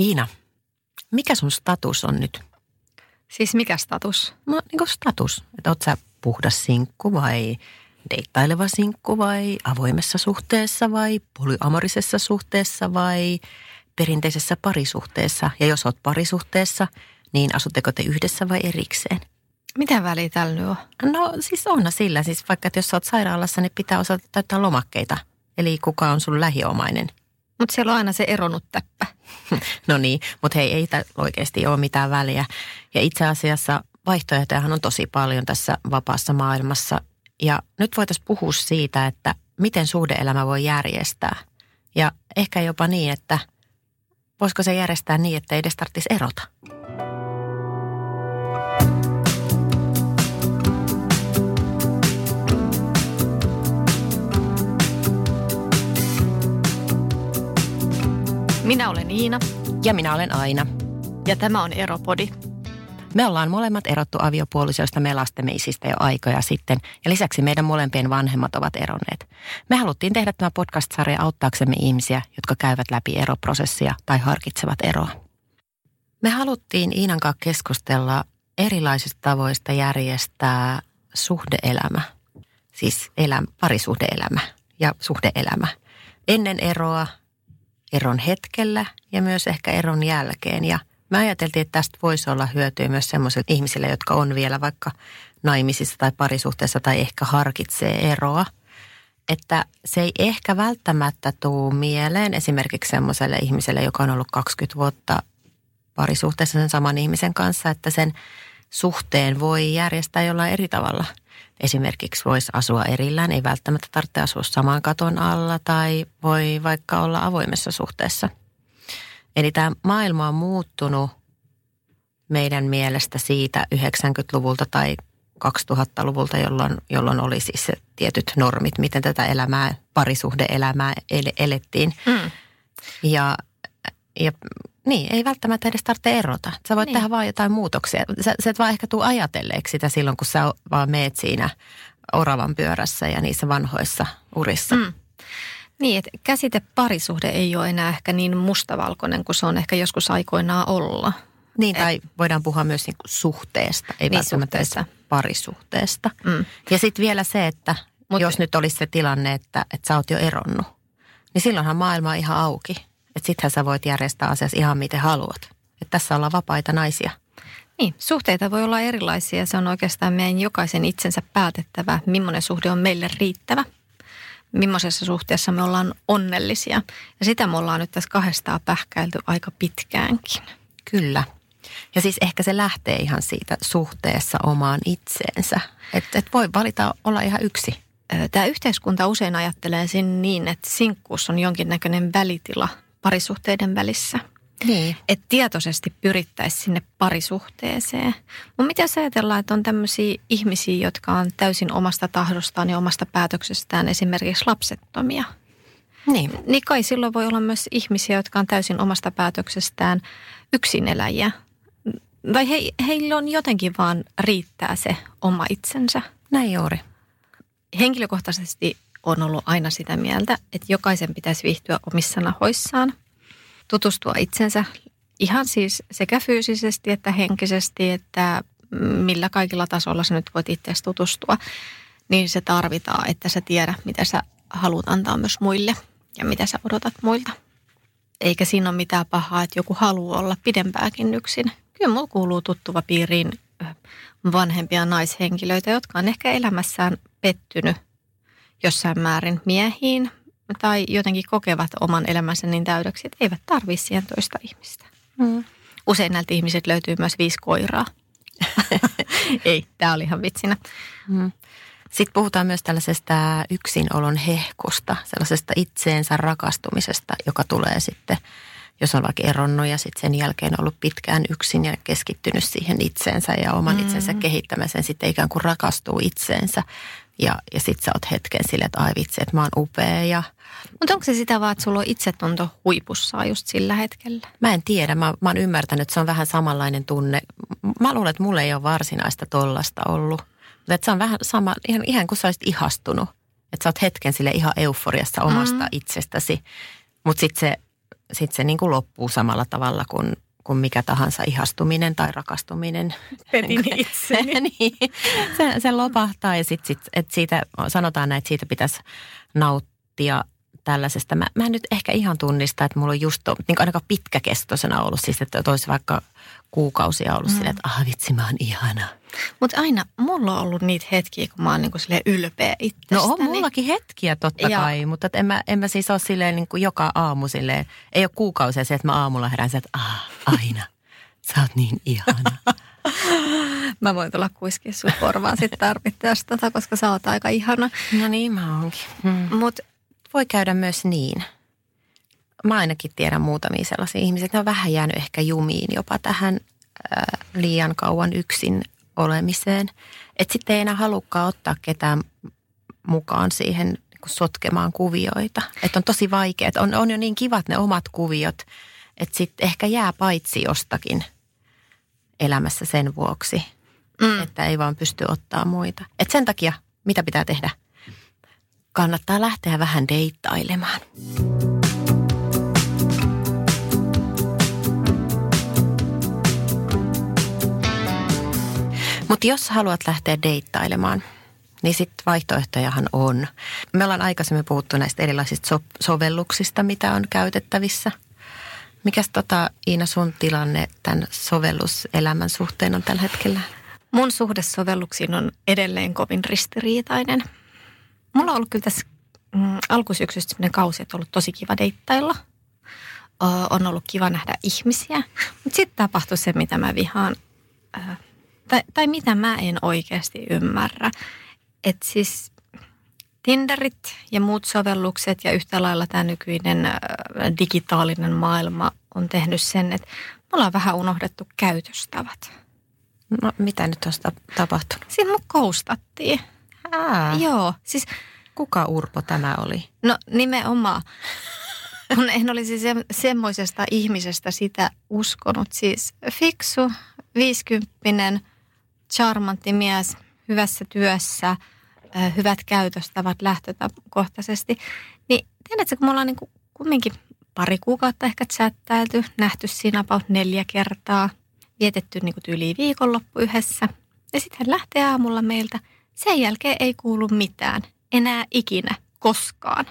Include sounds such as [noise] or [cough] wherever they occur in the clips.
Iina, mikä sun status on nyt? Siis mikä status? No niin kuin status. Että oot sä puhdas sinkku vai deittaileva sinkku vai avoimessa suhteessa vai polyamorisessa suhteessa vai perinteisessä parisuhteessa? Ja jos oot parisuhteessa, niin asutteko te yhdessä vai erikseen? Mitä väliä tällä nyt on? No siis on sillä. Siis vaikka että jos sä oot sairaalassa, niin pitää osata täyttää lomakkeita. Eli kuka on sun lähiomainen. Mutta siellä on aina se eronnut täppä. [laughs] No niin, mutta hei, ei oikeasti ole mitään väliä. Ja itse asiassa vaihtoehtojahan on tosi paljon tässä vapaassa maailmassa. Ja nyt voitaisiin puhua siitä, että miten suhdeelämä voi järjestää. Ja ehkä jopa niin, että voisiko se järjestää niin, että ei edes tarvitsisi erota. Minä olen Iina. Ja minä olen Aina. Ja tämä on Eropodi. Me ollaan molemmat erottu aviopuolisoista me lastemme isistä jo aikoja sitten, ja lisäksi meidän molempien vanhemmat ovat eronneet. Me haluttiin tehdä tämä podcast-sarja auttaaksemme ihmisiä, jotka käyvät läpi eroprosessia tai harkitsevat eroa. Me haluttiin Iinan kanssa keskustella erilaisista tavoista järjestää suhdeelämä, siis elä, parisuhdeelämä ja suhdeelämä. Ennen eroa, eron hetkellä ja myös ehkä eron jälkeen. Ja me ajateltiin, että tästä voisi olla hyötyä myös sellaisille ihmisille, jotka on vielä vaikka naimisissa tai parisuhteessa tai ehkä harkitsee eroa. Että se ei ehkä välttämättä tuu mieleen esimerkiksi semmoiselle ihmiselle, joka on ollut 20 vuotta parisuhteessa sen saman ihmisen kanssa, että sen suhteen voi järjestää jollain eri tavalla. Esimerkiksi voisi asua erillään, ei välttämättä tarvitse asua saman katon alla tai voi vaikka olla avoimessa suhteessa. Eli tämä maailma on muuttunut meidän mielestä siitä 90-luvulta tai 2000-luvulta, jolloin, jolloin oli siis se tietyt normit, miten tätä elämää, parisuhdeelämää ele, elettiin. Mm. Ja, ja niin, ei välttämättä edes tarvitse erota. Sä voit niin. tehdä vaan jotain muutoksia. Sä, sä et vaan ehkä tuu ajatelleeksi sitä silloin, kun sä vaan meet siinä oravan pyörässä ja niissä vanhoissa urissa. Mm. Niin, että käsite parisuhde ei ole enää ehkä niin mustavalkoinen kuin se on ehkä joskus aikoinaan olla. Niin, tai Et, voidaan puhua myös niinku suhteesta, ei niin, välttämättä edes parisuhteesta. Mm. Ja sitten vielä se, että Mut, jos nyt olisi se tilanne, että, että sä oot jo eronnut, niin silloinhan maailma on ihan auki. Että sittenhän sä voit järjestää asias ihan miten haluat. Että tässä ollaan vapaita naisia. Niin, suhteita voi olla erilaisia. Se on oikeastaan meidän jokaisen itsensä päätettävä, millainen suhde on meille riittävä. Millaisessa suhteessa me ollaan onnellisia. Ja sitä me ollaan nyt tässä kahdestaan pähkäilty aika pitkäänkin. Kyllä. Ja siis ehkä se lähtee ihan siitä suhteessa omaan itseensä. Että et voi valita olla ihan yksi. Tämä yhteiskunta usein ajattelee sen niin, että sinkkuus on jonkinnäköinen välitila – parisuhteiden välissä. Niin. Että tietoisesti pyrittäisiin sinne parisuhteeseen. Mutta mitä jos ajatellaan, että on tämmöisiä ihmisiä, jotka on täysin omasta tahdostaan ja omasta päätöksestään esimerkiksi lapsettomia. Niin. Niin kai silloin voi olla myös ihmisiä, jotka on täysin omasta päätöksestään yksineläjiä. Tai he, heillä on jotenkin vaan riittää se oma itsensä. Näin juuri. Henkilökohtaisesti on ollut aina sitä mieltä, että jokaisen pitäisi viihtyä omissa nahoissaan, tutustua itsensä ihan siis sekä fyysisesti että henkisesti, että millä kaikilla tasolla sä nyt voit itseäsi tutustua, niin se tarvitaan, että sä tiedät, mitä sä haluat antaa myös muille ja mitä sä odotat muilta. Eikä siinä ole mitään pahaa, että joku haluaa olla pidempääkin yksin. Kyllä mulla kuuluu tuttuva piiriin vanhempia naishenkilöitä, jotka on ehkä elämässään pettynyt jossain määrin miehiin tai jotenkin kokevat oman elämänsä niin täydeksi, että eivät tarvitse siihen toista ihmistä. Mm. Usein näiltä ihmiset löytyy myös viisi koiraa. [laughs] Ei, tämä oli ihan vitsinä. Mm. Sitten puhutaan myös tällaisesta yksinolon hehkusta, sellaisesta itseensä rakastumisesta, joka tulee sitten, jos on vaikka eronnut ja sitten sen jälkeen ollut pitkään yksin ja keskittynyt siihen itseensä ja oman mm. itsensä kehittämiseen, sitten ikään kuin rakastuu itseensä. Ja, ja sit sä oot hetken silleen, että ai vitsi, että mä oon upea ja... Mutta onko se sitä vaan, että sulla on itsetunto huipussaan just sillä hetkellä? Mä en tiedä. Mä, mä oon ymmärtänyt, että se on vähän samanlainen tunne. Mä luulen, että mulla ei ole varsinaista tollasta ollut. Mutta että se on vähän sama, ihan, ihan kuin sä olisit ihastunut. Että sä oot hetken sille ihan euforiassa omasta mm. itsestäsi. Mutta sitten se sitten se niin kuin loppuu samalla tavalla kuin, kuin mikä tahansa ihastuminen tai rakastuminen. Petin [laughs] itseni. [laughs] niin, se, se lopahtaa ja sitten sit, et siitä sanotaan näin, että siitä pitäisi nauttia tällaisesta. Mä, mä en nyt ehkä ihan tunnista, että mulla on just niin ainakaan pitkäkestoisena ollut, siis että olisi vaikka kuukausia ollut mm. silleen, että ah vitsi mä oon ihana. Mutta aina mulla on ollut niitä hetkiä, kun mä oon niinku ylpeä itsestäni. No on mullakin hetkiä totta ja. kai, mutta en mä, en mä siis ole silleen niin kuin joka aamu silleen, ei ole kuukausia se, että mä aamulla herään se, että ah, aina, sä oot niin ihana. [laughs] mä voin tulla kuiskia sun korvaan sitten tarvittaessa tota, koska sä oot aika ihana. No niin mä oonkin. Hmm. Mut voi käydä myös niin. Mä ainakin tiedän muutamia sellaisia ihmisiä, että ne on vähän jäänyt ehkä jumiin jopa tähän ää, liian kauan yksin olemiseen. Että sitten ei enää halukkaan ottaa ketään mukaan siihen niin sotkemaan kuvioita. Että on tosi vaikea. On, on jo niin kivat ne omat kuviot, että sitten ehkä jää paitsi jostakin elämässä sen vuoksi, mm. että ei vaan pysty ottaa muita. Et sen takia, mitä pitää tehdä? Kannattaa lähteä vähän deittailemaan. Mutta jos haluat lähteä deittailemaan, niin sitten vaihtoehtojahan on. Me ollaan aikaisemmin puhuttu näistä erilaisista so- sovelluksista, mitä on käytettävissä. Mikäs tota, Iina sun tilanne tämän sovelluselämän suhteen on tällä hetkellä? Mun suhde sovelluksiin on edelleen kovin ristiriitainen. Mulla on ollut kyllä tässä mm, alkusyksystä sellainen kausi, että on ollut tosi kiva deittailla. Ö, on ollut kiva nähdä ihmisiä. [laughs] Mutta sitten tapahtui se, mitä mä vihaan. Ö, tai, tai mitä mä en oikeasti ymmärrä. Että siis Tinderit ja muut sovellukset ja yhtä lailla tämä nykyinen digitaalinen maailma on tehnyt sen, että me ollaan vähän unohdettu käytöstavat. No mitä nyt on tapahtunut? Siinä mun koustattiin. Ää. Joo, siis... Kuka Urpo tämä oli? No nimenomaan. Kun en olisi se, semmoisesta ihmisestä sitä uskonut. Siis fiksu, viisikymppinen, charmantti mies, hyvässä työssä, hyvät käytöstavat lähtökohtaisesti. Niin tiedätkö, kun me ollaan niin kuin kumminkin pari kuukautta ehkä chattailtu, nähty siinä about neljä kertaa, vietetty niin kuin tyyliin viikonloppu yhdessä. Ja sitten hän lähtee aamulla meiltä. Sen jälkeen ei kuulu mitään. Enää ikinä. Koskaan.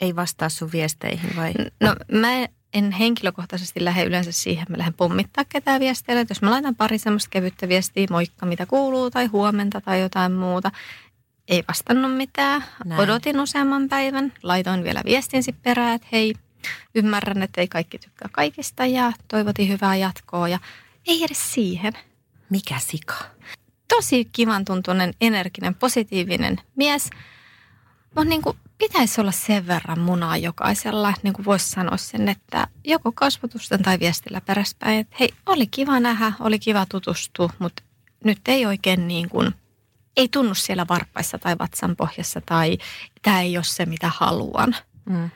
Ei vastaa sun viesteihin vai? No mä en henkilökohtaisesti lähde yleensä siihen, mä lähden pommittaa ketään viesteillä. Jos mä laitan pari semmoista kevyttä viestiä, moikka mitä kuuluu tai huomenta tai jotain muuta, ei vastannut mitään. Näin. Odotin useamman päivän, laitoin vielä viestin perään, että hei, ymmärrän, että ei kaikki tykkää kaikista ja toivotin hyvää jatkoa ja ei edes siihen. Mikä sika? Tosi kivan tuntunen, energinen, positiivinen mies. Mutta niin kuin pitäisi olla sen verran munaa jokaisella, niin kuin voisi sanoa sen, että joko kasvatusten tai viestillä peräspäin, että hei, oli kiva nähdä, oli kiva tutustua, mutta nyt ei oikein niin kuin, ei tunnu siellä varpaissa tai vatsan pohjassa tai tämä ei ole se, mitä haluan. Mm.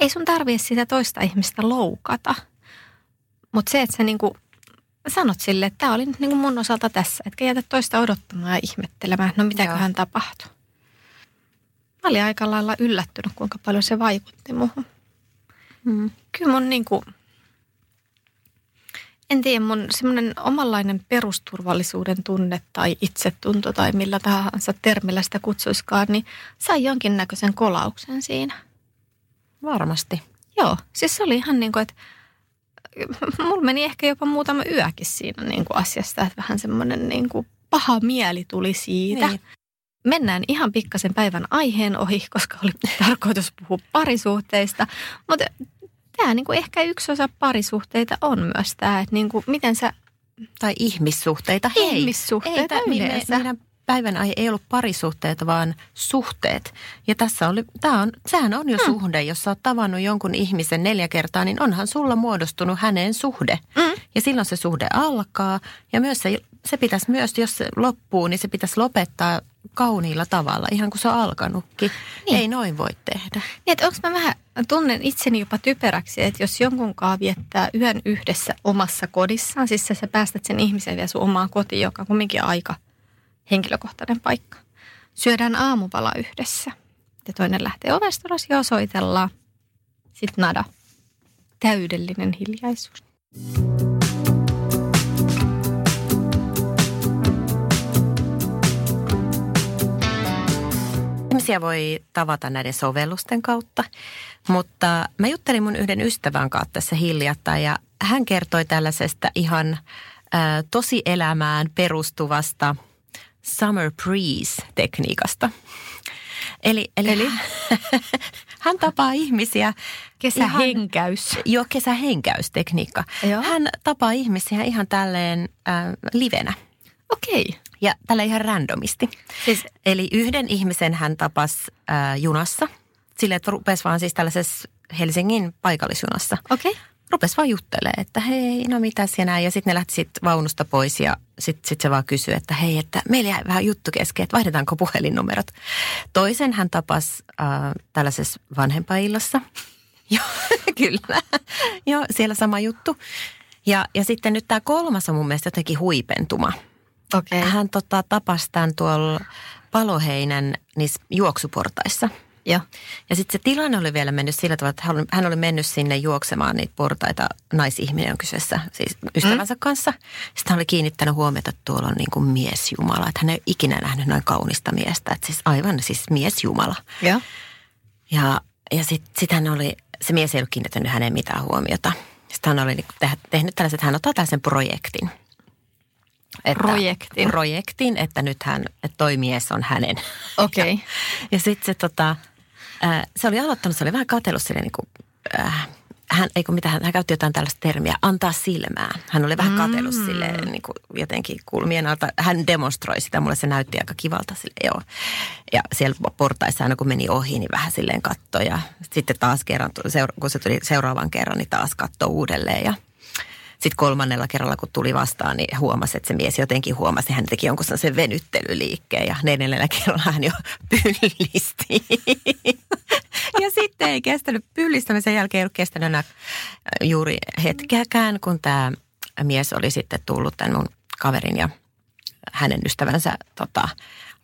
Ei sun tarvii sitä toista ihmistä loukata, mutta se, että sä niin kuin sanot sille, että tämä oli nyt niin kuin mun osalta tässä, etkä jätä toista odottamaan ja ihmettelemään, no mitäköhän tapahtui. Mä olin aika lailla yllättynyt, kuinka paljon se vaikutti muuhun. Mm. Kyllä mun niin kuin, en tiedä, mun semmoinen omanlainen perusturvallisuuden tunne tai itsetunto tai millä tahansa termillä sitä kutsuiskaan, niin sai jonkinnäköisen kolauksen siinä. Varmasti. Joo, siis se oli ihan niin kuin, että mulla meni ehkä jopa muutama yökin siinä niin kuin asiasta, että vähän semmoinen niin kuin paha mieli tuli siitä. Niin mennään ihan pikkasen päivän aiheen ohi, koska oli [laughs] tarkoitus puhua parisuhteista. Mutta tämä niinku ehkä yksi osa parisuhteita on myös tämä, että niinku, miten sä... Tai ihmissuhteita. Hei, ihmissuhteita ei, yleensä. Meidän päivän aihe ei ollut parisuhteet, vaan suhteet. Ja tässä oli, tää on, sehän on jo mm. suhde. Jos sä oot tavannut jonkun ihmisen neljä kertaa, niin onhan sulla muodostunut häneen suhde. Mm. Ja silloin se suhde alkaa. Ja myös se, se pitäisi myös, jos se loppuu, niin se pitäisi lopettaa kauniilla tavalla, ihan kuin se on alkanutkin. Niin. Ei noin voi tehdä. Niin, että onko mä vähän, tunnen itseni jopa typeräksi, että jos jonkunkaan viettää yön yhdessä omassa kodissaan, siis sä, sä päästät sen ihmisen vielä sun omaan kotiin, joka on kumminkin aika henkilökohtainen paikka. Syödään aamupala yhdessä ja toinen lähtee ovesta ulos ja osoitellaan. Sitten nada. täydellinen hiljaisuus. Ihmisiä voi tavata näiden sovellusten kautta, mutta mä juttelin mun yhden ystävän kanssa tässä hiljattain ja hän kertoi tällaisesta ihan ä, tosi elämään perustuvasta summer breeze-tekniikasta. Eli, eli, eli? hän [laughs] tapaa ihmisiä. Kesähenkäys. Ihan, joo, kesähenkäystekniikka. Joo. Hän tapaa ihmisiä ihan tälleen äh, livenä. Okei. Okay. Ja tällä ihan randomisti. Siis, Eli yhden ihmisen hän tapasi äh, junassa. Sille, että rupesi vaan siis tällaisessa Helsingin paikallisjunassa. Okei. Okay. Rupesi vaan juttelemaan, että hei, no mitä ja näin. Ja sitten ne lähti sit vaunusta pois ja sitten sit se vaan kysyi, että hei, että meillä jäi vähän juttu kesken, että vaihdetaanko puhelinnumerot. Toisen hän tapasi äh, tällaisessa vanhempaillassa. [laughs] Joo, kyllä. Joo, siellä sama juttu. Ja, ja sitten nyt tämä kolmas on mun mielestä jotenkin huipentuma. Okay. Hän tota, tapasi tämän tuolla Paloheinän niissä juoksuportaissa. Ja, ja sitten se tilanne oli vielä mennyt sillä tavalla, että hän oli mennyt sinne juoksemaan niitä portaita, naisihminen on kyseessä, siis ystävänsä mm. kanssa. Sitten hän oli kiinnittänyt huomiota, että tuolla on niin kuin miesjumala, että hän ei ikinä nähnyt noin kaunista miestä, että siis aivan siis miesjumala. Ja, ja, ja sitten sit hän oli, se mies ei ollut kiinnittänyt häneen mitään huomiota. Sitten hän oli niin tehnyt tällaiset, että hän ottaa tällaisen projektin – että, projektin. Projektin, että nyt hän, että toi mies on hänen. Okei. Okay. [laughs] ja, ja sitten se tota, äh, se oli aloittanut, se oli vähän katsellut silleen niin kuin, äh, hän, eikö mitä, hän, hän käytti jotain tällaista termiä, antaa silmää. Hän oli vähän katsellut mm. silleen niin kuin jotenkin kulmien alta. Hän demonstroi sitä, mulle se näytti aika kivalta sille, joo. Ja siellä portaissa aina kun meni ohi, niin vähän silleen katsoi ja sitten taas kerran, kun se tuli seuraavan kerran, niin taas katsoi uudelleen ja – sitten kolmannella kerralla, kun tuli vastaan, niin huomasi, että se mies jotenkin huomasi, että hän teki jonkun sen venyttelyliikkeen ja neljännellä kerralla hän jo [laughs] pyllisti. ja sitten ei kestänyt pyllistämisen jälkeen, ei ollut kestänyt enää juuri hetkeäkään, kun tämä mies oli sitten tullut tämän mun kaverin ja hänen ystävänsä tota,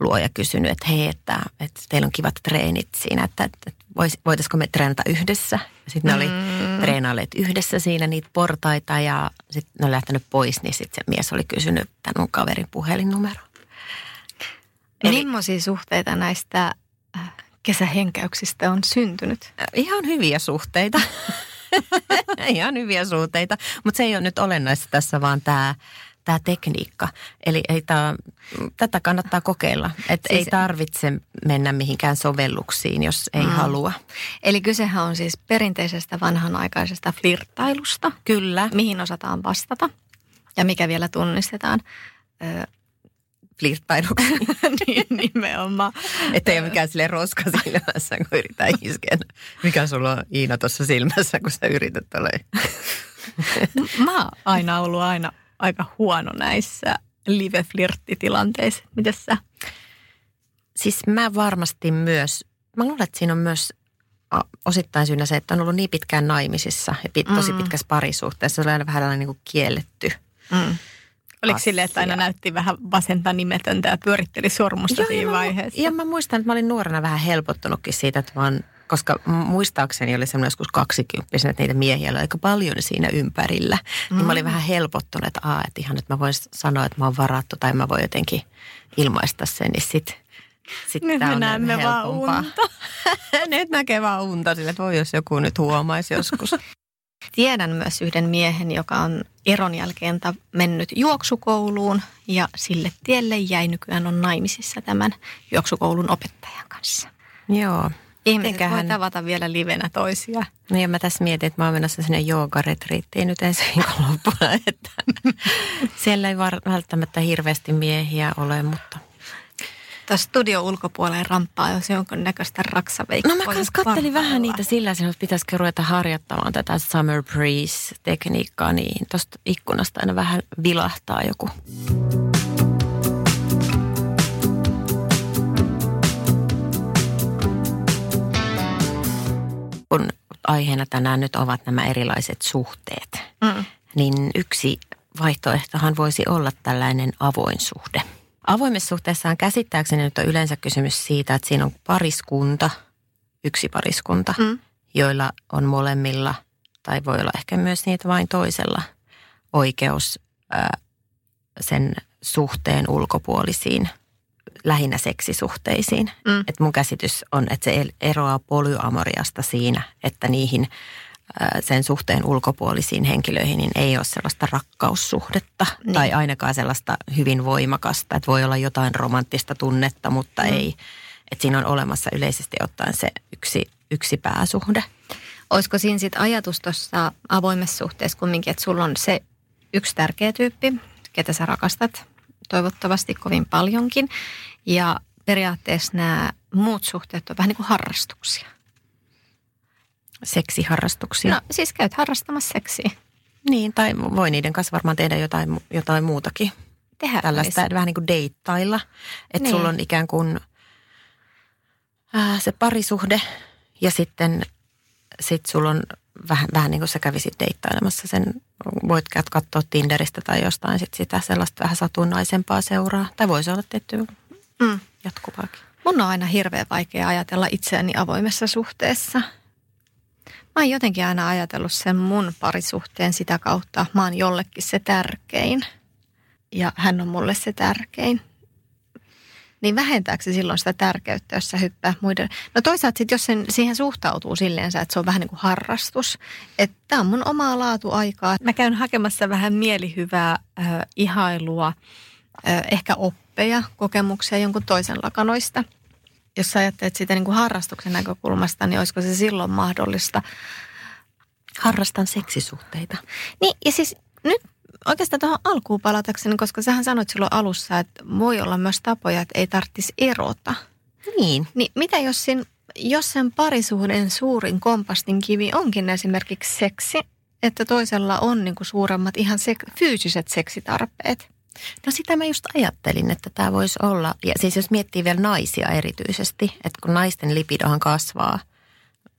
luo ja kysynyt, että hei, että, että teillä on kivat treenit siinä, että, että vois, voitaisiko me treenata yhdessä. Sitten ne oli mm. treenailleet yhdessä siinä niitä portaita ja sitten ne oli lähtenyt pois, niin sitten se mies oli kysynyt tämän mun kaverin puhelinnumero. Eli, Millaisia suhteita näistä äh, kesähenkäyksistä on syntynyt? Ihan hyviä suhteita. [laughs] Ihan hyviä suhteita, mutta se ei ole nyt olennaista tässä, vaan tämä tämä tekniikka. Eli ei tää, tätä kannattaa kokeilla. Että siis, ei tarvitse mennä mihinkään sovelluksiin, jos ei mm. halua. Eli kysehän on siis perinteisestä vanhanaikaisesta flirttailusta. Kyllä. Mihin osataan vastata ja mikä vielä tunnistetaan. Ö, flirttailuksi. [laughs] niin, nimenomaan. Että ei ole mikään sille roska silmässä, kun yrittää iskeä. Mikä sulla on Iina tuossa silmässä, kun sä yrität ole? [laughs] Mä oon aina ollut aina aika huono näissä live-flirttitilanteissa. Mitäs sä? Siis mä varmasti myös, mä luulen, että siinä on myös osittain syynä se, että on ollut niin pitkään naimisissa ja tosi mm. pitkässä parisuhteessa. Se oli aina vähän niin kuin kielletty. Mm. Oliko sille, että aina näytti vähän vasenta nimetöntä ja pyöritteli sormusta Joo, siinä vaiheessa? Ja mä muistan, että mä olin nuorena vähän helpottunutkin siitä, että mä oon koska muistaakseni oli semmoinen joskus 20 että niitä miehiä oli aika paljon siinä ympärillä. Mm. Niin mä olin mm. vähän helpottunut, että, aa, että ihan, että mä voin sanoa, että mä oon varattu tai mä voin jotenkin ilmaista sen, niin sit, sit nyt me näemme vaan unta. [laughs] nyt näkee vaan unta, sille, että voi jos joku nyt huomaisi joskus. [laughs] Tiedän myös yhden miehen, joka on eron jälkeen mennyt juoksukouluun ja sille tielle jäi nykyään on naimisissa tämän juoksukoulun opettajan kanssa. Joo, Ihmiset voi tavata vielä livenä toisia. No ja mä tässä mietin, että mä oon menossa sinne joogaretriittiin nyt ensi viikonloppuna, [laughs] että siellä ei välttämättä hirveästi miehiä ole, mutta... Tuossa studio ulkopuolella ramppaa, jos jonkun näköistä raksaveikkoa. No mä kanssa kattelin vähän niitä sillä, että pitäisikö ruveta harjoittamaan tätä summer breeze-tekniikkaa, niin tuosta ikkunasta aina vähän vilahtaa joku. Kun aiheena tänään nyt ovat nämä erilaiset suhteet, mm. niin yksi vaihtoehtohan voisi olla tällainen avoin suhde. Avoimessa suhteessa on käsittääkseni nyt on yleensä kysymys siitä, että siinä on pariskunta, yksi pariskunta, mm. joilla on molemmilla tai voi olla ehkä myös niitä vain toisella oikeus ää, sen suhteen ulkopuolisiin, lähinnä seksisuhteisiin. Mm. Et mun käsitys on, että se eroaa polyamoriasta siinä, että niihin sen suhteen ulkopuolisiin henkilöihin niin ei ole sellaista rakkaussuhdetta niin. tai ainakaan sellaista hyvin voimakasta, että voi olla jotain romanttista tunnetta, mutta mm. ei, että siinä on olemassa yleisesti ottaen se yksi, yksi pääsuhde. Olisiko siinä sitten ajatus tuossa avoimessa suhteessa kumminkin, että sulla on se yksi tärkeä tyyppi, ketä sä rakastat toivottavasti kovin paljonkin. Ja periaatteessa nämä muut suhteet on vähän niin kuin harrastuksia. Seksiharrastuksia? No siis käyt harrastamassa seksiä. Niin, tai voi niiden kanssa varmaan tehdä jotain, jotain muutakin. Tehdä Tällaista vähän niin kuin deittailla. Että niin. sulla on ikään kuin äh, se parisuhde ja sitten sit sulla on vähän, vähän niin kuin sä kävisit deittailemassa sen, voit katsoa Tinderistä tai jostain sit sitä sellaista vähän satunnaisempaa seuraa. Tai voisi olla tietty mm. jatkuvaakin. Mun on aina hirveän vaikea ajatella itseäni avoimessa suhteessa. Mä oon jotenkin aina ajatellut sen mun parisuhteen sitä kautta. Mä oon jollekin se tärkein ja hän on mulle se tärkein niin vähentääkö se silloin sitä tärkeyttä, jos sä hyppää muiden? No toisaalta sitten, jos sen, siihen suhtautuu silleen, että se on vähän niin kuin harrastus, että tämä on mun omaa laatuaikaa. Mä käyn hakemassa vähän mielihyvää, äh, ihailua, äh, ehkä oppeja, kokemuksia jonkun toisen lakanoista. Jos sä ajattelet sitä niin kuin harrastuksen näkökulmasta, niin olisiko se silloin mahdollista? Harrastan seksisuhteita. Niin, ja siis nyt oikeastaan tuohon alkuun palatakseni, koska sähän sanoit silloin alussa, että voi olla myös tapoja, että ei tarvitsisi erota. Niin. Niin mitä jos, sin, jos sen parisuhden suurin kompastin kivi onkin esimerkiksi seksi, että toisella on niinku suuremmat ihan sek- fyysiset seksitarpeet? No sitä mä just ajattelin, että tämä voisi olla, ja siis jos miettii vielä naisia erityisesti, että kun naisten lipidohan kasvaa,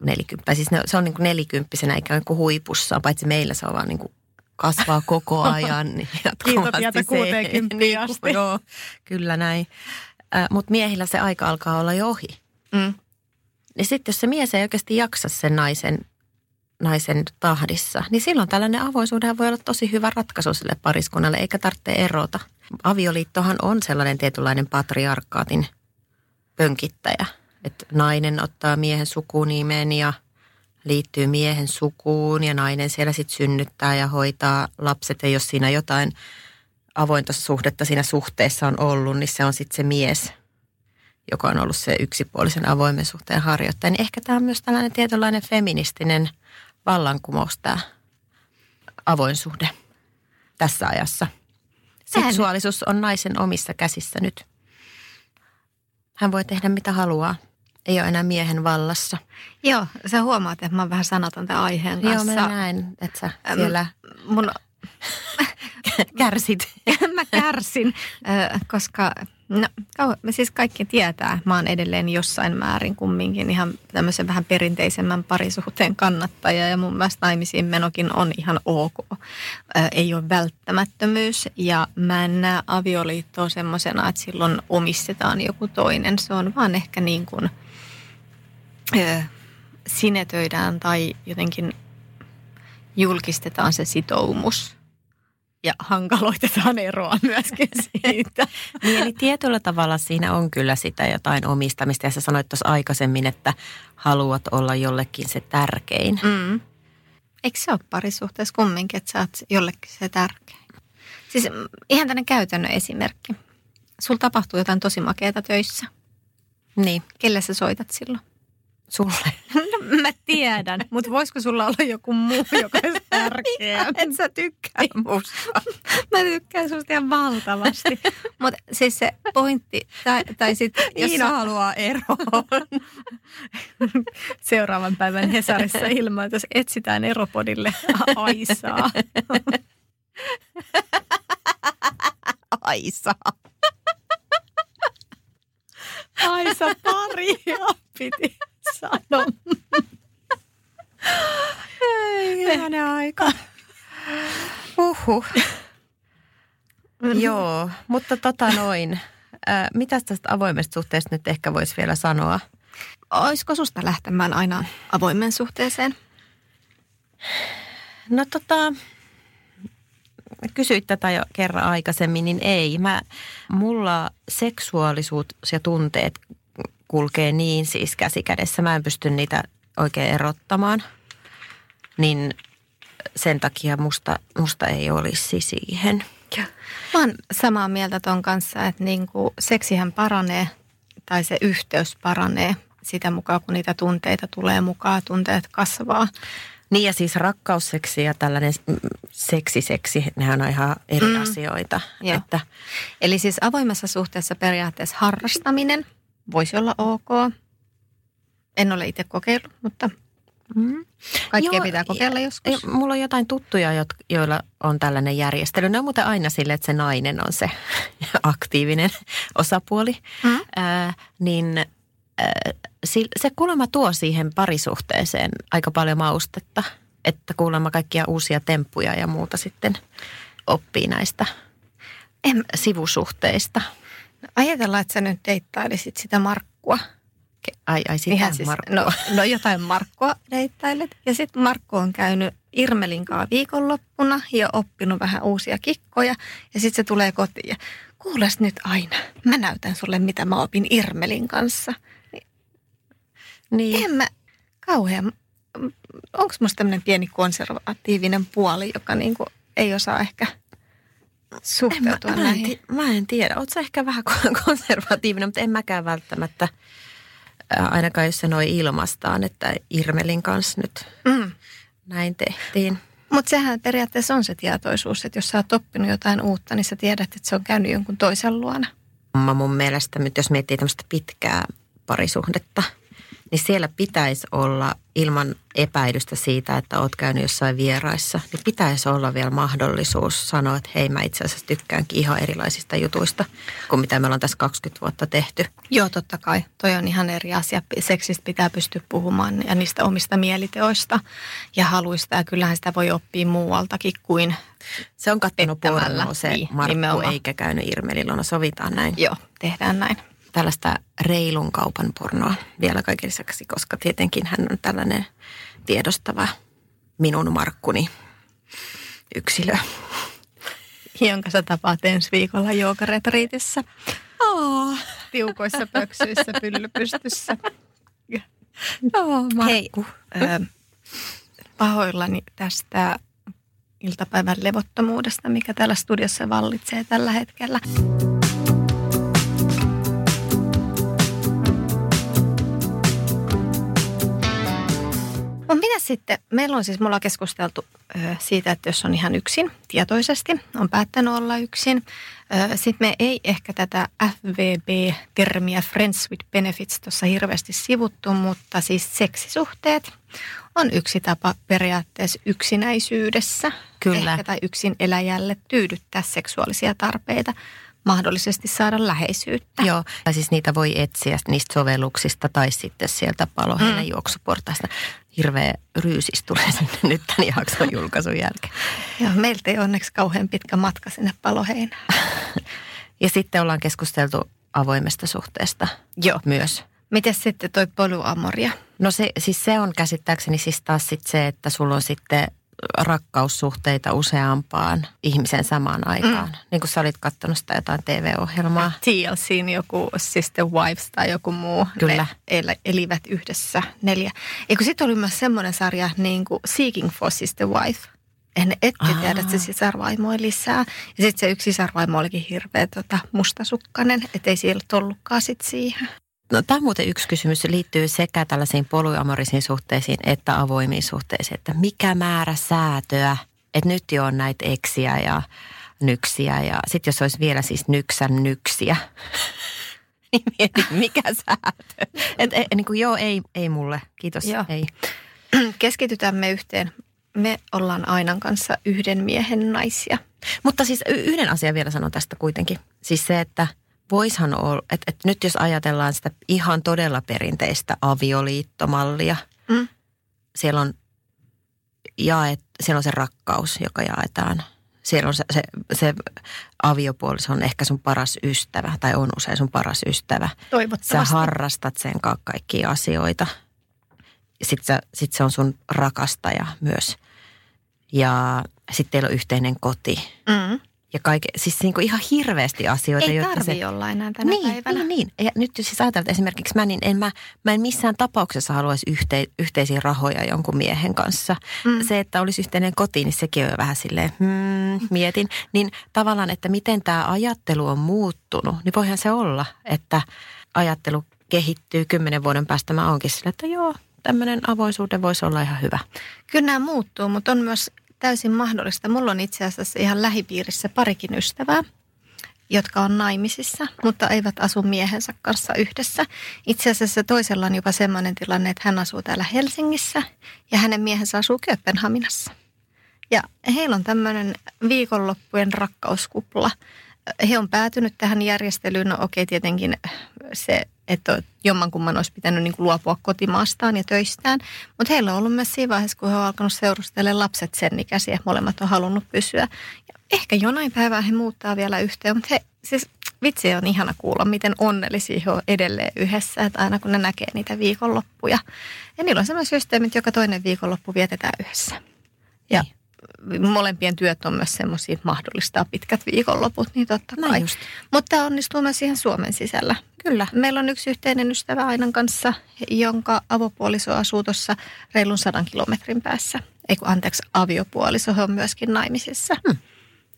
nelikymppä, siis se on niin kuin nelikymppisenä ikään kuin huipussa, paitsi meillä se on vaan niin kuin kasvaa koko ajan. Niin [laughs] tietä 60 niin, asti. [laughs] Joo, kyllä näin. Äh, Mutta miehillä se aika alkaa olla jo ohi. Mm. Niin sitten jos se mies ei oikeasti jaksa sen naisen, naisen tahdissa, niin silloin tällainen avoisuuden voi olla tosi hyvä ratkaisu sille pariskunnalle, eikä tarvitse erota. Avioliittohan on sellainen tietynlainen patriarkaatin pönkittäjä, että nainen ottaa miehen sukunimen ja – liittyy miehen sukuun ja nainen siellä sitten synnyttää ja hoitaa lapset. Ja jos siinä jotain avointa suhdetta siinä suhteessa on ollut, niin se on sitten se mies, joka on ollut se yksipuolisen avoimen suhteen harjoittaja. Niin ehkä tämä on myös tällainen tietynlainen feministinen vallankumous tämä avoin suhde tässä ajassa. Seksuaalisuus on naisen omissa käsissä nyt. Hän voi tehdä mitä haluaa ei ole enää miehen vallassa. Joo, sä huomaat, että mä oon vähän sanaton tämän aiheen kanssa. Joo, mä näen, että sä siellä... Mun... [laughs] Kärsit. [laughs] mä kärsin, koska no, me siis kaikki tietää, mä oon edelleen jossain määrin kumminkin ihan tämmöisen vähän perinteisemmän parisuhteen kannattaja ja mun mielestä naimisiin menokin on ihan ok. Ei ole välttämättömyys ja mä en näe avioliittoa semmoisena, että silloin omistetaan joku toinen. Se on vaan ehkä niin kuin – sinetöidään tai jotenkin julkistetaan se sitoumus ja hankaloitetaan eroa myöskin [laughs] siitä. niin, eli tietyllä tavalla siinä on kyllä sitä jotain omistamista. Ja sä sanoit tuossa aikaisemmin, että haluat olla jollekin se tärkein. Mm. Eikö se ole parisuhteessa kumminkin, että sä oot jollekin se tärkein? Siis ihan tänne käytännön esimerkki. Sulla tapahtuu jotain tosi makeata töissä. Niin. Kelle sä soitat silloin? Sulle? [laughs] Mä tiedän, mutta voisiko sulla olla joku muu, joka olisi tärkeä? [laughs] Et sä tykkää musta. [laughs] mä tykkään susta ihan valtavasti. Mutta siis se pointti, tai, tai sitten... Iina jos... haluaa eroon. Seuraavan päivän Hesarissa ilmoitus, etsitään eropodille Aisaa. Aisa. Aisa paria piti sano. Ei, aika. Uhuh. Joo, mutta tota noin. Äh, mitä tästä avoimesta suhteesta nyt ehkä voisi vielä sanoa? Olisiko susta lähtemään aina avoimen suhteeseen? No tota, kysyit tätä jo kerran aikaisemmin, niin ei. Mä, mulla seksuaalisuus ja tunteet kulkee niin siis käsi kädessä. Mä en pysty niitä oikein erottamaan. Niin sen takia musta, musta ei olisi siihen. Mä oon samaa mieltä ton kanssa, että niinku seksihän paranee tai se yhteys paranee sitä mukaan, kun niitä tunteita tulee mukaan, tunteet kasvaa. Niin ja siis rakkausseksi ja tällainen seksiseksi, nehän on ihan eri mm. asioita. Että. Eli siis avoimessa suhteessa periaatteessa harrastaminen voisi olla ok. En ole itse kokeillut, mutta mm. kaikkea Joo, pitää kokeilla joskus. Mulla on jotain tuttuja, joilla on tällainen järjestely. Ne on muuten aina sille, että se nainen on se [laughs] aktiivinen osapuoli. Mm. Äh, niin se kuulemma tuo siihen parisuhteeseen aika paljon maustetta, että kuulemma kaikkia uusia temppuja ja muuta sitten oppii näistä en, sivusuhteista. No, ajatellaan, että sä nyt deittailisit sitä Markkua. Ai, ai sitä siis, Markkua. No, no jotain Markkua deittailet. Ja sitten Markku on käynyt Irmelin kanssa viikonloppuna ja oppinut vähän uusia kikkoja. Ja sitten se tulee kotiin ja kuules nyt aina, mä näytän sulle mitä mä opin Irmelin kanssa – niin. En mä kauhean, onko musta tämmöinen pieni konservatiivinen puoli, joka niinku ei osaa ehkä suhteutua en mä, näihin? Mä en, mä en tiedä. Oletko ehkä vähän [laughs] konservatiivinen, mutta en mäkään välttämättä, ainakaan jos se noin ilmastaan, että Irmelin kanssa nyt mm. näin tehtiin. Mutta sehän periaatteessa on se tietoisuus, että jos sä oot oppinut jotain uutta, niin sä tiedät, että se on käynyt jonkun toisen luona. Mä mun mielestä nyt, jos miettii tämmöistä pitkää parisuhdetta – niin siellä pitäisi olla ilman epäilystä siitä, että oot käynyt jossain vieraissa, niin pitäisi olla vielä mahdollisuus sanoa, että hei mä itse asiassa tykkäänkin ihan erilaisista jutuista kuin mitä me ollaan tässä 20 vuotta tehty. Joo, totta kai. Toi on ihan eri asia. Seksistä pitää pystyä puhumaan ja niistä omista mieliteoista ja haluista. Ja kyllähän sitä voi oppia muualtakin kuin Se on kattonut pornoa se niin, Markku nimenomaan. eikä käynyt Irmelillä. sovitaan näin. Joo, tehdään näin tällaista reilun kaupan pornoa vielä kaiken lisäksi, koska tietenkin hän on tällainen tiedostava minun markkuni yksilö. Jonka sä tapaat ensi viikolla joogaretriitissä. Oh. Tiukoissa pöksyissä pyllypystyssä. Oh, Markku. Hei, ö, pahoillani tästä iltapäivän levottomuudesta, mikä täällä studiossa vallitsee tällä hetkellä. Mitä sitten, meillä on siis, mulla on keskusteltu siitä, että jos on ihan yksin, tietoisesti, on päättänyt olla yksin. Sitten me ei ehkä tätä FVB-termiä Friends with Benefits tuossa hirveästi sivuttu, mutta siis seksisuhteet on yksi tapa periaatteessa yksinäisyydessä. Kyllä. Ehkä, tai yksin eläjälle tyydyttää seksuaalisia tarpeita mahdollisesti saada läheisyyttä. Joo, tai siis niitä voi etsiä niistä sovelluksista tai sitten sieltä paloheinän mm. juoksuportaista. Hirveä ryysis tulee sinne nyt tämän jakson julkaisun jälkeen. Joo, meiltä ei onneksi kauhean pitkä matka sinne paloheinään. [laughs] ja sitten ollaan keskusteltu avoimesta suhteesta Joo. myös. Miten sitten toi polyamoria? No se, siis se on käsittääkseni siis taas sit se, että sulla on sitten rakkaussuhteita useampaan ihmisen samaan aikaan. Mm. Niin kuin sä olit katsonut sitä jotain TV-ohjelmaa. TLCin joku Sister Wives tai joku muu. Kyllä. Ne elivät yhdessä neljä. Eikö sitten oli myös semmoinen sarja niin kuin Seeking for Sister Wife. En etti tiedä, että se sisarvaimo lisää. Ja sitten se yksi sisarvaimo olikin hirveä tota, mustasukkainen, ettei siellä ollutkaan sit siihen. No, tämä on muuten yksi kysymys. Liittyy sekä tällaisiin polyamorisiin suhteisiin että avoimiin suhteisiin. Että mikä määrä säätöä, että nyt jo on näitä eksiä ja nyksiä. Ja sitten jos olisi vielä siis nyksän nyksiä, [laughs] niin mieti, mikä säätö. Et, et, niin kuin, joo, ei, ei mulle. Kiitos, joo. ei. [clears throat] Keskitytään me yhteen. Me ollaan Ainan kanssa yhden miehen naisia. Mutta siis yhden asian vielä sanon tästä kuitenkin. Siis se, että – voishan olla, että, että nyt jos ajatellaan sitä ihan todella perinteistä avioliittomallia, mm. siellä on jaet, siellä on se rakkaus, joka jaetaan. Siellä on se, se, se aviopuoliso on ehkä sun paras ystävä tai on usein sun paras ystävä. Toivottavasti. Sä harrastat sen kanssa kaikkia asioita. Sitten sit se on sun rakastaja myös – ja sitten teillä on yhteinen koti. Mm. Ja kaike, siis niin kuin ihan hirveästi asioita. Ei jotka tarvi se, olla enää tänä niin, päivänä. Niin, niin. Ja nyt jos siis ajatellaan, että esimerkiksi mä, niin en mä, mä en missään tapauksessa haluaisi yhte, yhteisiä rahoja jonkun miehen kanssa. Mm. Se, että olisi yhteinen koti, niin sekin on jo vähän silleen, hmm, mietin. Niin tavallaan, että miten tämä ajattelu on muuttunut, niin voihan se olla, että ajattelu kehittyy kymmenen vuoden päästä. Mä oonkin sille, että joo, tämmöinen avoisuuden voisi olla ihan hyvä. Kyllä nämä muuttuu, mutta on myös täysin mahdollista. Mulla on itse asiassa ihan lähipiirissä parikin ystävää, jotka on naimisissa, mutta eivät asu miehensä kanssa yhdessä. Itse asiassa toisella on jopa sellainen tilanne, että hän asuu täällä Helsingissä ja hänen miehensä asuu Kööpenhaminassa. Ja heillä on tämmöinen viikonloppujen rakkauskupla. He on päätynyt tähän järjestelyyn. No okei, tietenkin se, että jommankumman olisi pitänyt niin kuin luopua kotimaastaan ja töistään. Mutta heillä on ollut myös siinä vaiheessa, kun he ovat alkanut seurustella lapset sen ikäisiä. Molemmat on halunnut pysyä. Ja ehkä jonain päivänä he muuttaa vielä yhteen, mutta he, siis vitsi on ihana kuulla, miten onnellisia he on edelleen yhdessä, että aina kun ne näkee niitä viikonloppuja. Ja niillä on sellaiset systeemit, joka toinen viikonloppu vietetään yhdessä. Ja Niin. Molempien työt on myös semmoisia, että mahdollistaa pitkät viikonloput, niin totta Näin kai. just. Mutta tämä onnistuu myös siihen Suomen sisällä. Kyllä. Meillä on yksi yhteinen ystävä Ainan kanssa, jonka avopuoliso asuu tuossa reilun sadan kilometrin päässä. Ei kun anteeksi, aviopuoliso, he on myöskin naimisissa. Hmm.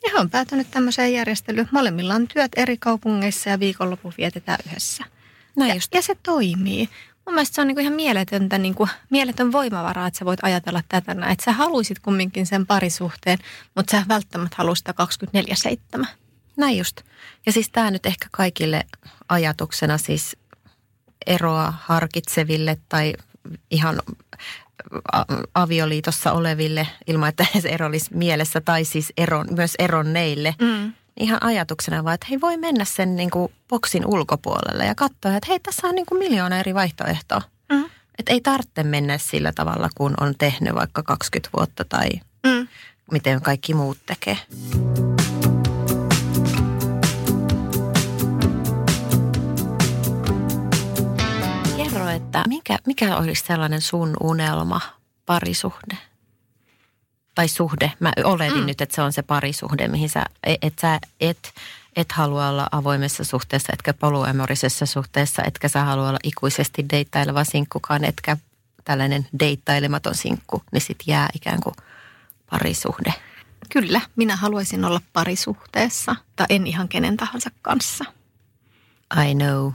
Ja he on päätynyt tämmöiseen järjestelyyn. Molemmilla on työt eri kaupungeissa ja viikonloppu vietetään yhdessä. Näin ja, just. ja se toimii. Mun mielestä se on niinku ihan mieletöntä, niinku, mieletön voimavara, että sä voit ajatella tätä näin. Että sä haluisit kumminkin sen parisuhteen, mutta sä välttämättä haluaisit sitä 24-7. Näin just. Ja siis tämä nyt ehkä kaikille ajatuksena siis eroa harkitseville tai ihan avioliitossa oleville ilman, että [laughs] se ero olisi mielessä tai siis eron, myös eronneille. Mm. Ihan ajatuksena vaan, että hei voi mennä sen niin kuin boksin ulkopuolelle ja katsoa, että hei tässä on niin kuin miljoona eri vaihtoehtoa. Mm. Että ei tarvitse mennä sillä tavalla, kun on tehnyt vaikka 20 vuotta tai Mm. miten kaikki muut tekee. Kerro, että mikä, mikä olisi sellainen sun unelma parisuhde? Tai suhde. Mä oletin mm. nyt, että se on se parisuhde, mihin sä, et sä et, et halua olla avoimessa suhteessa, etkä polyemorisessa suhteessa, etkä sä halua olla ikuisesti deittaileva sinkkukaan, etkä tällainen deittailematon sinkku, niin sit jää ikään kuin parisuhde. Kyllä, minä haluaisin olla parisuhteessa, tai en ihan kenen tahansa kanssa. I know.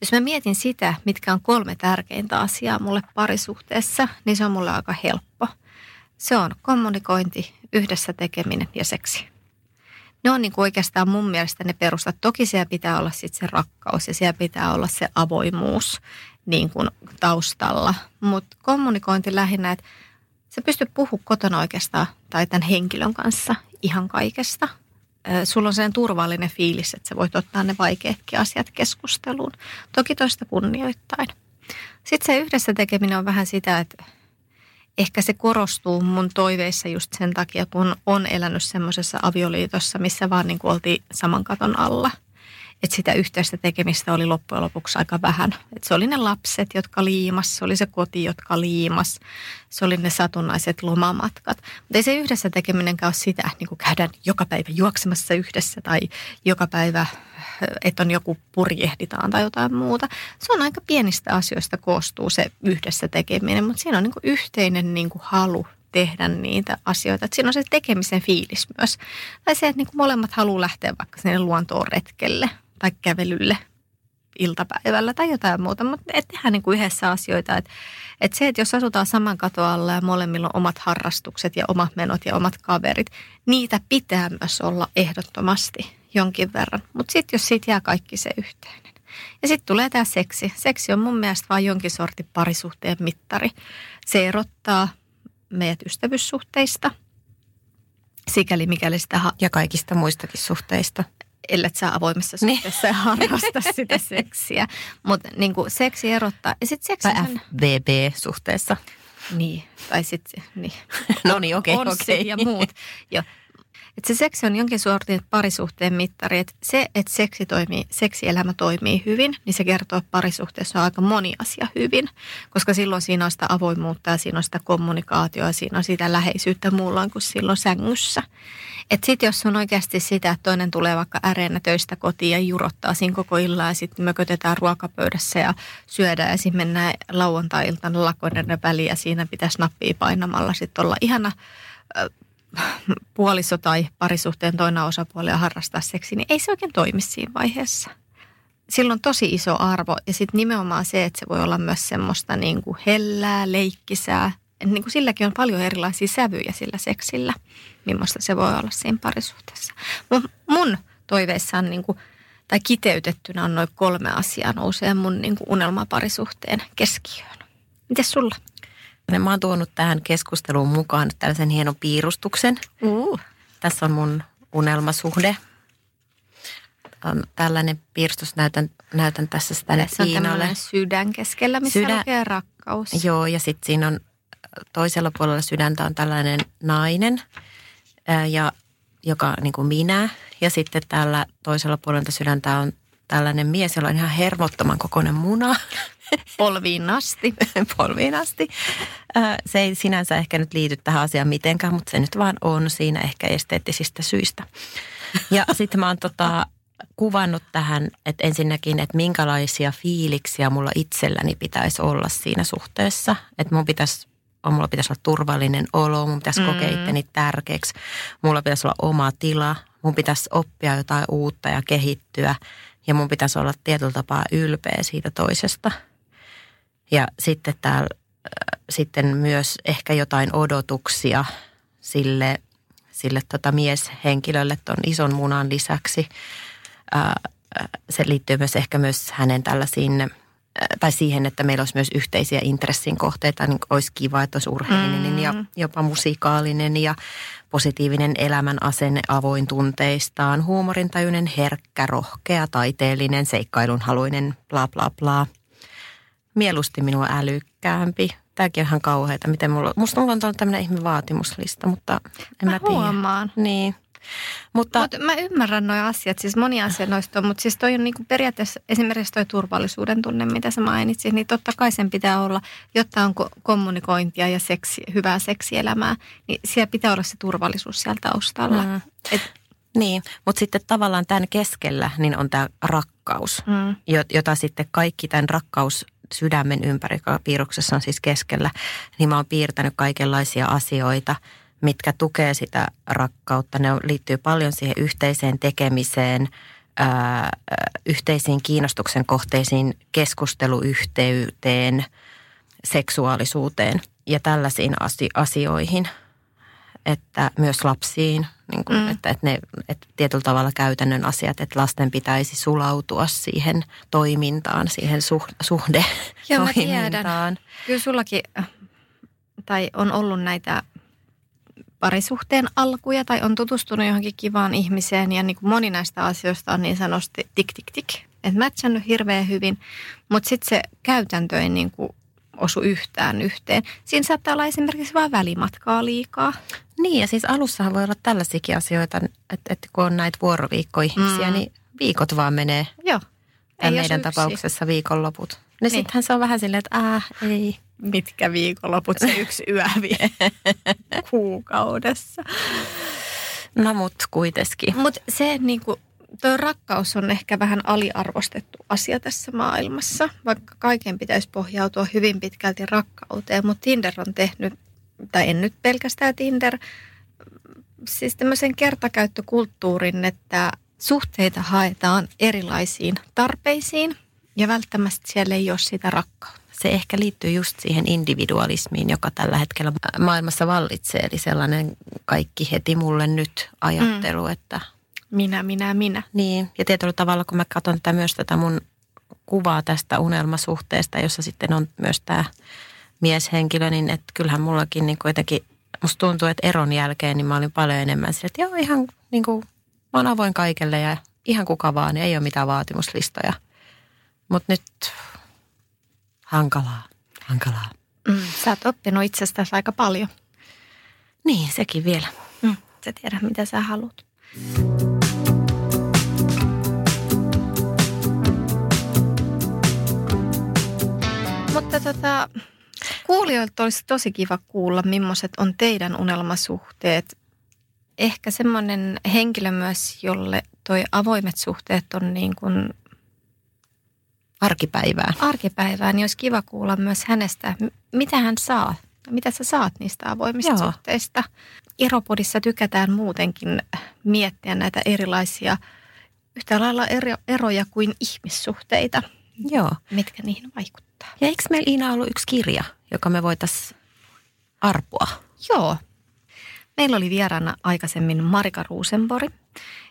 Jos mä mietin sitä, mitkä on kolme tärkeintä asiaa mulle parisuhteessa, niin se on mulle aika helppo. Se on kommunikointi, yhdessä tekeminen ja seksi. Ne on niin kuin oikeastaan mun mielestä ne perustat. Toki siellä pitää olla sitten se rakkaus ja siellä pitää olla se avoimuus niin kuin taustalla. Mutta kommunikointi lähinnä, että sä pystyt puhumaan kotona oikeastaan tai tämän henkilön kanssa ihan kaikesta. Sulla on sen turvallinen fiilis, että sä voit ottaa ne vaikeatkin asiat keskusteluun. Toki toista kunnioittain. Sitten se yhdessä tekeminen on vähän sitä, että ehkä se korostuu mun toiveissa just sen takia, kun on elänyt semmoisessa avioliitossa, missä vaan niin kuin oltiin saman katon alla. Että sitä yhteistä tekemistä oli loppujen lopuksi aika vähän. Et se oli ne lapset, jotka liimas, se oli se koti, jotka liimas, se oli ne satunnaiset lomamatkat. Mutta ei se yhdessä tekeminenkään ole sitä, niin kuin käydään joka päivä juoksemassa yhdessä tai joka päivä, että on joku purjehditaan tai jotain muuta. Se on aika pienistä asioista koostuu se yhdessä tekeminen, mutta siinä on niin kuin yhteinen niin kuin halu tehdä niitä asioita. Että siinä on se tekemisen fiilis myös. Tai se, että niin kuin molemmat haluaa lähteä vaikka sinne luontoon retkelle tai kävelylle iltapäivällä tai jotain muuta, mutta et tehdään niin kuin yhdessä asioita. Että et se, että jos asutaan saman katon alla ja molemmilla on omat harrastukset ja omat menot ja omat kaverit, niitä pitää myös olla ehdottomasti jonkin verran. Mutta sitten jos siitä jää kaikki se yhteinen. Ja sitten tulee tämä seksi. Seksi on mun mielestä vain jonkin sortin parisuhteen mittari. Se erottaa meidät ystävyyssuhteista, sikäli mikäli sitä ha- Ja kaikista muistakin suhteista. Ellei sä avoimessa Niin. suhteessa ja harrasta [laughs] sitä seksiä. Mutta niin seksi erottaa. Ja sitten seksi Tai FVB-suhteessa. Niin, tai sitten niin. [laughs] No niin, okei, Onsit okei. ja muut. Jo. Että se seksi on jonkin sortin parisuhteen mittari. Että se, että seksi toimii, seksielämä toimii hyvin, niin se kertoo, että parisuhteessa on aika moni asia hyvin. Koska silloin siinä on sitä avoimuutta ja siinä on sitä kommunikaatioa siinä on sitä läheisyyttä muulloin kuin silloin sängyssä. Että sitten jos on oikeasti sitä, että toinen tulee vaikka äreenä töistä kotiin ja jurottaa siinä koko illan ja sitten mökötetään ruokapöydässä ja syödään ja sitten mennään lauantai-iltana lakoiden väliin ja siinä pitäisi nappia painamalla sitten olla ihana [laughs] puoliso tai parisuhteen toinen osapuoli ja harrastaa seksi, niin ei se oikein toimi siinä vaiheessa. Sillä on tosi iso arvo ja sitten nimenomaan se, että se voi olla myös semmoista niin kuin hellää, leikkisää. Niin kuin silläkin on paljon erilaisia sävyjä sillä seksillä, millaista se voi olla siinä parisuhteessa. Mun, mun toiveissa on niin kuin, tai kiteytettynä on noin kolme asiaa nousee mun niin kuin unelmaparisuhteen keskiöön. Mites sulla? Mä oon tuonut tähän keskusteluun mukaan tällaisen hienon piirustuksen. Uh. Tässä on mun unelmasuhde. On tällainen piirustus, näytän, näytän tässä sitä Tässä on tämmöinen sydän keskellä, missä Sydän, lukee rakkaus. Joo, ja sitten siinä on toisella puolella sydäntä on tällainen nainen, ja, joka niin kuin minä. Ja sitten täällä toisella puolella sydäntä on tällainen mies, jolla on ihan hermottoman kokoinen muna. [laughs] Polviin asti. [laughs] Polviin asti. Se ei sinänsä ehkä nyt liity tähän asiaan mitenkään, mutta se nyt vaan on siinä ehkä esteettisistä syistä. Ja [laughs] sitten mä oon tota, kuvannut tähän, että ensinnäkin, että minkälaisia fiiliksiä mulla itselläni pitäisi olla siinä suhteessa. Että mun pitäisi mulla pitäisi olla turvallinen olo, mun pitäisi mm. kokea itteni tärkeäksi, mulla pitäisi olla oma tila, mun pitäisi oppia jotain uutta ja kehittyä ja mun pitäisi olla tietyllä tapaa ylpeä siitä toisesta. Ja sitten täällä sitten myös ehkä jotain odotuksia sille, sille tota mieshenkilölle tuon ison munan lisäksi. se liittyy myös ehkä myös hänen tällaisiin, tai siihen, että meillä olisi myös yhteisiä intressin kohteita, niin olisi kiva, että olisi urheillinen mm. ja jopa musikaalinen ja positiivinen elämän asenne avoin tunteistaan, huumorintajuinen, herkkä, rohkea, taiteellinen, seikkailunhaluinen, bla bla bla. Mieluusti minua älykkäämpi. Tämäkin on ihan kauheata, miten mulla, musta mulla on tämmöinen ihme vaatimuslista, mutta en mä, mä tiedä. Huomaan. Niin. Mutta Mut mä ymmärrän nuo asiat, siis monia asioita noista on, mutta siis toi on niinku periaatteessa esimerkiksi toi turvallisuuden tunne, mitä sä mainitsit, niin totta kai sen pitää olla, jotta on kommunikointia ja seksi, hyvää seksielämää, niin siellä pitää olla se turvallisuus siellä taustalla. Mm. Et, niin, mutta sitten tavallaan tämän keskellä niin on tämä rakkaus, mm. jota sitten kaikki tämän rakkaus sydämen ympäri, joka piirroksessa on siis keskellä, niin mä oon piirtänyt kaikenlaisia asioita – mitkä tukee sitä rakkautta. Ne liittyy paljon siihen yhteiseen tekemiseen, ää, yhteisiin kiinnostuksen kohteisiin, keskusteluyhteyteen, seksuaalisuuteen ja tällaisiin asioihin. Että myös lapsiin, niin kuin, mm. että, että, ne, että tietyllä tavalla käytännön asiat, että lasten pitäisi sulautua siihen toimintaan, siihen suh, suhde Joo, mä tiedän. Kyllä sullakin tai on ollut näitä parisuhteen alkuja tai on tutustunut johonkin kivaan ihmiseen ja niin kuin moni näistä asioista on niin sanotusti tik tik tik. Että matchannut hirveän hyvin, mutta sitten se käytäntö ei niin kuin osu yhtään yhteen. Siinä saattaa olla esimerkiksi vain välimatkaa liikaa. Niin ja siis alussahan voi olla tällaisiakin asioita, että, että kun on näitä vuoroviikkoihmisiä, mm. niin viikot vaan menee. Joo. Ei meidän tapauksessa viikonloput. No niin. sittenhän se on vähän silleen, että äh, ei mitkä viikonloput se yksi yö vie [laughs] kuukaudessa. No mut kuitenkin. Mutta se niinku, tuo rakkaus on ehkä vähän aliarvostettu asia tässä maailmassa, vaikka kaiken pitäisi pohjautua hyvin pitkälti rakkauteen, mutta Tinder on tehnyt, tai en nyt pelkästään Tinder, siis tämmöisen kertakäyttökulttuurin, että suhteita haetaan erilaisiin tarpeisiin ja välttämättä siellä ei ole sitä rakkautta se ehkä liittyy just siihen individualismiin, joka tällä hetkellä maailmassa vallitsee. Eli sellainen kaikki heti mulle nyt ajattelu, mm. että... Minä, minä, minä. Niin, ja tietyllä tavalla kun mä katson tätä myös tätä mun kuvaa tästä unelmasuhteesta, jossa sitten on myös tämä mieshenkilö, niin että kyllähän mullakin niin kuitenkin, musta tuntuu, että eron jälkeen niin mä olin paljon enemmän sille, että joo ihan niin kuin, mä oon avoin kaikelle ja ihan kuka vaan, ei ole mitään vaatimuslistoja. Mutta nyt hankalaa, hankalaa. Mm, sä oot oppinut itsestäsi aika paljon. Niin, sekin vielä. Mm. Sä tiedät, mitä sä haluat. Mutta tota, kuulijoilta olisi tosi kiva kuulla, millaiset on teidän unelmasuhteet. Ehkä semmoinen henkilö myös, jolle toi avoimet suhteet on niin kuin Arkipäivää. arkipäivää, niin olisi kiva kuulla myös hänestä, mitä hän saa, mitä sä saat niistä avoimista Joo. suhteista. Eropodissa tykätään muutenkin miettiä näitä erilaisia, yhtä lailla ero, eroja kuin ihmissuhteita, Joo. mitkä niihin vaikuttaa. Ja eikö meillä Iina ollut yksi kirja, joka me voitaisiin arpoa? Joo. Meillä oli vieraana aikaisemmin Marika Ruusenbori,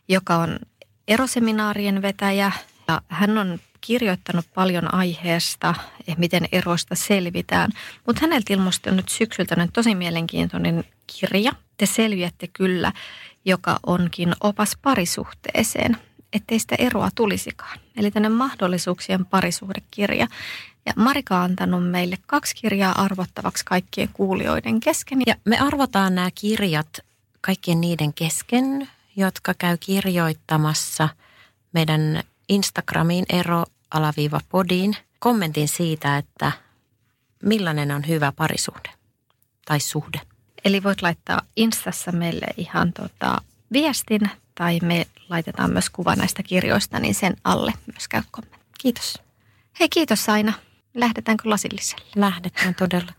joka on eroseminaarien vetäjä. Ja hän on kirjoittanut paljon aiheesta, eh, miten eroista selvitään. Mutta häneltä ilmestyi nyt syksyltä tosi mielenkiintoinen kirja. Te selviätte kyllä, joka onkin opas parisuhteeseen, ettei sitä eroa tulisikaan. Eli tänne mahdollisuuksien parisuhdekirja. Ja Marika on antanut meille kaksi kirjaa arvottavaksi kaikkien kuulijoiden kesken. Ja me arvotaan nämä kirjat kaikkien niiden kesken, jotka käy kirjoittamassa meidän Instagramiin ero-podiin kommentin siitä, että millainen on hyvä parisuhde tai suhde. Eli voit laittaa Instassa meille ihan tota viestin tai me laitetaan myös kuva näistä kirjoista, niin sen alle myös käy kommentti. Kiitos. Hei kiitos Aina. Lähdetäänkö lasilliselle? Lähdetään todellakin.